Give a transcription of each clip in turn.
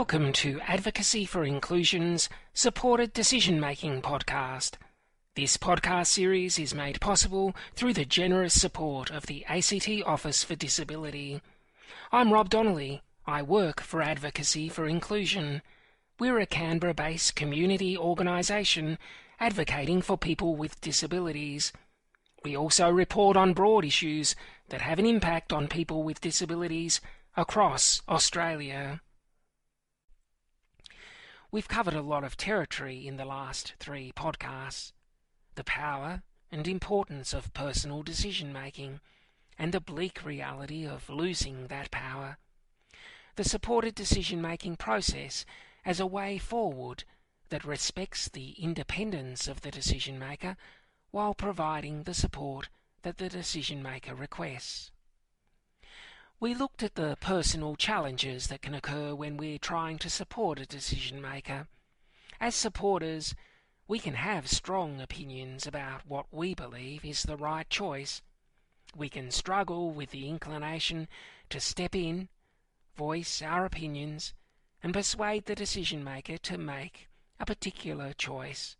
Welcome to Advocacy for Inclusion's Supported Decision Making podcast. This podcast series is made possible through the generous support of the ACT Office for Disability. I'm Rob Donnelly. I work for Advocacy for Inclusion. We're a Canberra based community organisation advocating for people with disabilities. We also report on broad issues that have an impact on people with disabilities across Australia. We've covered a lot of territory in the last three podcasts the power and importance of personal decision making, and the bleak reality of losing that power. The supported decision making process as a way forward that respects the independence of the decision maker while providing the support that the decision maker requests. We looked at the personal challenges that can occur when we're trying to support a decision maker. As supporters, we can have strong opinions about what we believe is the right choice. We can struggle with the inclination to step in, voice our opinions, and persuade the decision maker to make a particular choice.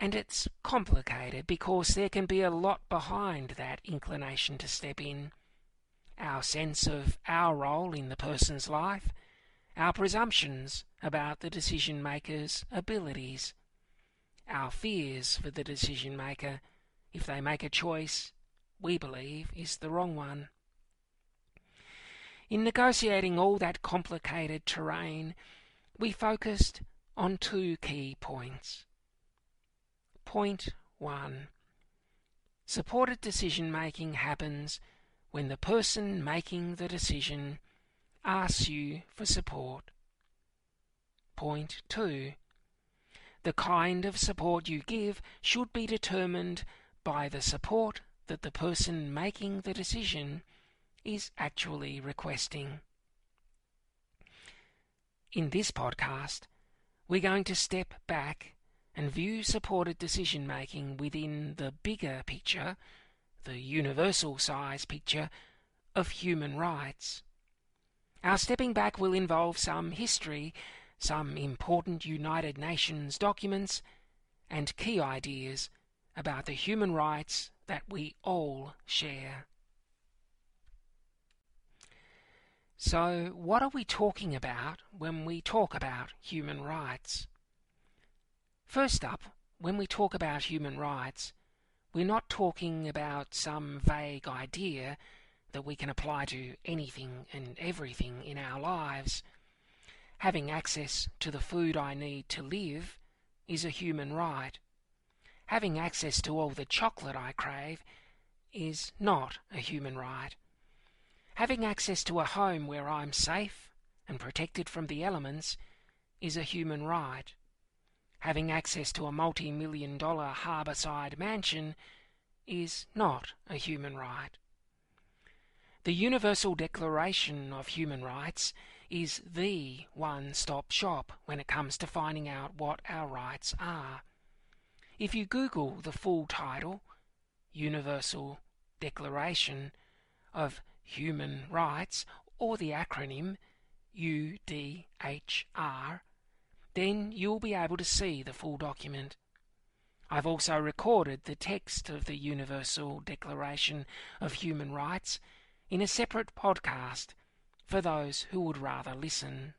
And it's complicated because there can be a lot behind that inclination to step in our sense of our role in the person's life, our presumptions about the decision maker's abilities, our fears for the decision maker if they make a choice we believe is the wrong one. In negotiating all that complicated terrain, we focused on two key points. Point 1. Supported decision making happens when the person making the decision asks you for support. Point 2. The kind of support you give should be determined by the support that the person making the decision is actually requesting. In this podcast, we're going to step back and view supported decision making within the bigger picture the universal size picture of human rights. Our stepping back will involve some history, some important United Nations documents, and key ideas about the human rights that we all share. So, what are we talking about when we talk about human rights? First up, when we talk about human rights, we're not talking about some vague idea that we can apply to anything and everything in our lives. Having access to the food I need to live is a human right. Having access to all the chocolate I crave is not a human right. Having access to a home where I'm safe and protected from the elements is a human right. Having access to a multi-million dollar harbourside mansion is not a human right. The Universal Declaration of Human Rights is the one-stop shop when it comes to finding out what our rights are. If you Google the full title, Universal Declaration of Human Rights, or the acronym UDHR, then you'll be able to see the full document. I've also recorded the text of the Universal Declaration of Human Rights in a separate podcast for those who would rather listen.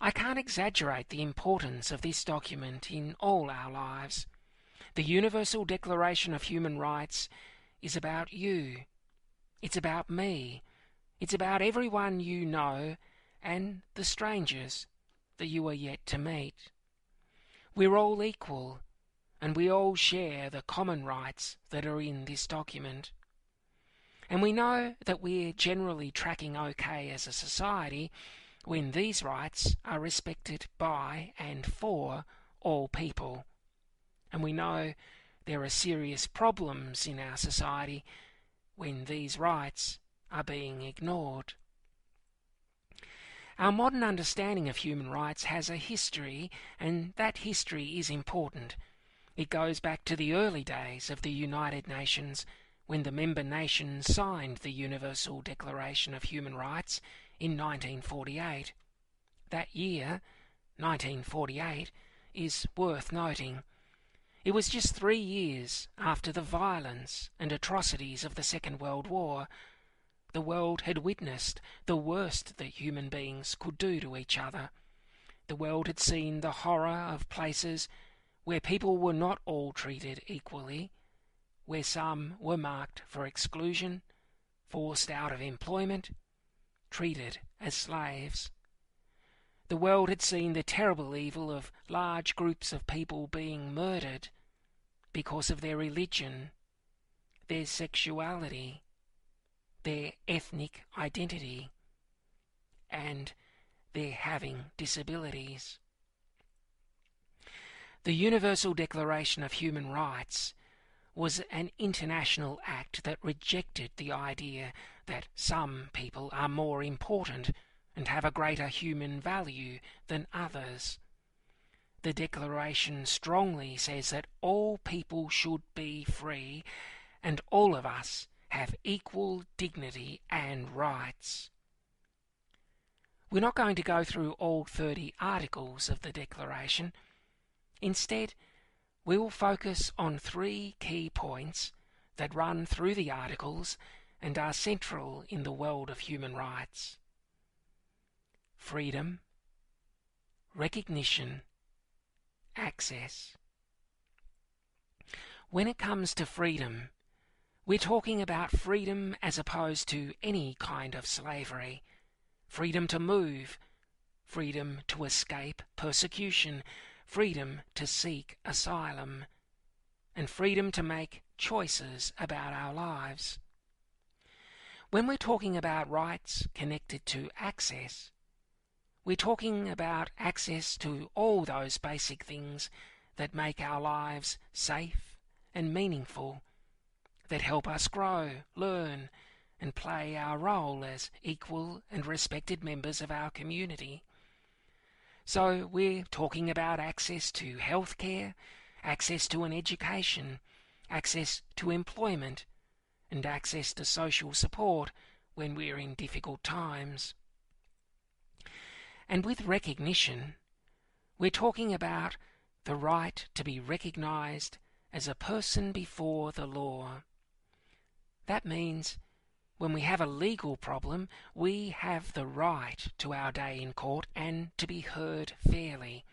I can't exaggerate the importance of this document in all our lives. The Universal Declaration of Human Rights is about you. It's about me. It's about everyone you know and the strangers that you are yet to meet. We're all equal, and we all share the common rights that are in this document. And we know that we're generally tracking okay as a society when these rights are respected by and for all people. And we know there are serious problems in our society when these rights are being ignored. Our modern understanding of human rights has a history, and that history is important. It goes back to the early days of the United Nations when the member nations signed the Universal Declaration of Human Rights in 1948. That year, 1948, is worth noting. It was just three years after the violence and atrocities of the Second World War. The world had witnessed the worst that human beings could do to each other. The world had seen the horror of places where people were not all treated equally, where some were marked for exclusion, forced out of employment, treated as slaves. The world had seen the terrible evil of large groups of people being murdered because of their religion, their sexuality, their ethnic identity, and their having disabilities. The Universal Declaration of Human Rights was an international act that rejected the idea that some people are more important and have a greater human value than others. The Declaration strongly says that all people should be free and all of us have equal dignity and rights. We're not going to go through all 30 articles of the Declaration. Instead, we will focus on three key points that run through the articles and are central in the world of human rights freedom, recognition, access. When it comes to freedom, we're talking about freedom as opposed to any kind of slavery. Freedom to move, freedom to escape persecution, freedom to seek asylum, and freedom to make choices about our lives. When we're talking about rights connected to access, we're talking about access to all those basic things that make our lives safe and meaningful that help us grow, learn, and play our role as equal and respected members of our community. So we're talking about access to health care, access to an education, access to employment, and access to social support when we're in difficult times. And with recognition, we're talking about the right to be recognized as a person before the law. That means when we have a legal problem, we have the right to our day in court and to be heard fairly.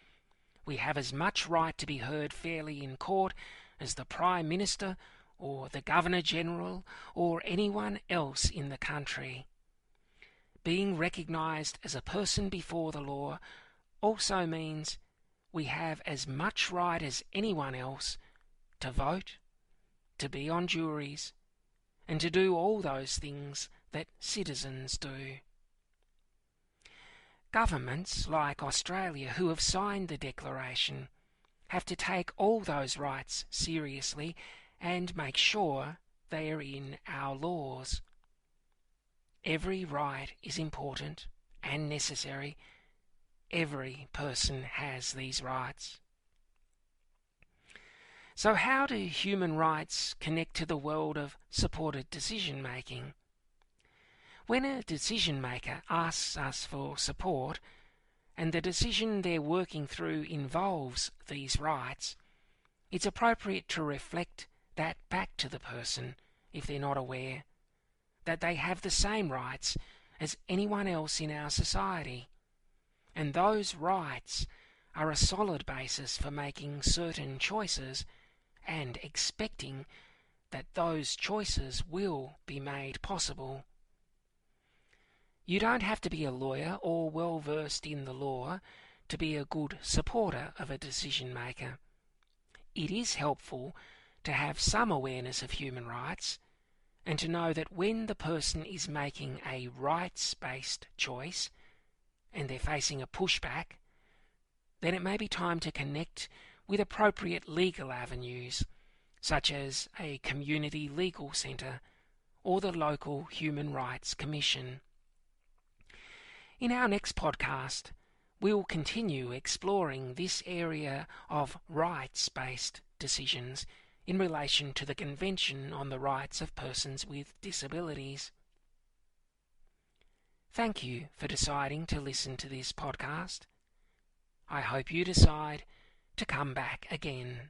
We have as much right to be heard fairly in court as the Prime Minister or the Governor General or anyone else in the country. Being recognized as a person before the law also means we have as much right as anyone else to vote, to be on juries, and to do all those things that citizens do. Governments like Australia, who have signed the Declaration, have to take all those rights seriously and make sure they are in our laws. Every right is important and necessary. Every person has these rights. So, how do human rights connect to the world of supported decision making? When a decision maker asks us for support, and the decision they're working through involves these rights, it's appropriate to reflect that back to the person if they're not aware that they have the same rights as anyone else in our society. And those rights are a solid basis for making certain choices and expecting that those choices will be made possible. You don't have to be a lawyer or well versed in the law to be a good supporter of a decision maker. It is helpful to have some awareness of human rights and to know that when the person is making a rights based choice and they're facing a pushback, then it may be time to connect with appropriate legal avenues, such as a community legal centre or the local Human Rights Commission. In our next podcast, we will continue exploring this area of rights based decisions in relation to the Convention on the Rights of Persons with Disabilities. Thank you for deciding to listen to this podcast. I hope you decide to come back again.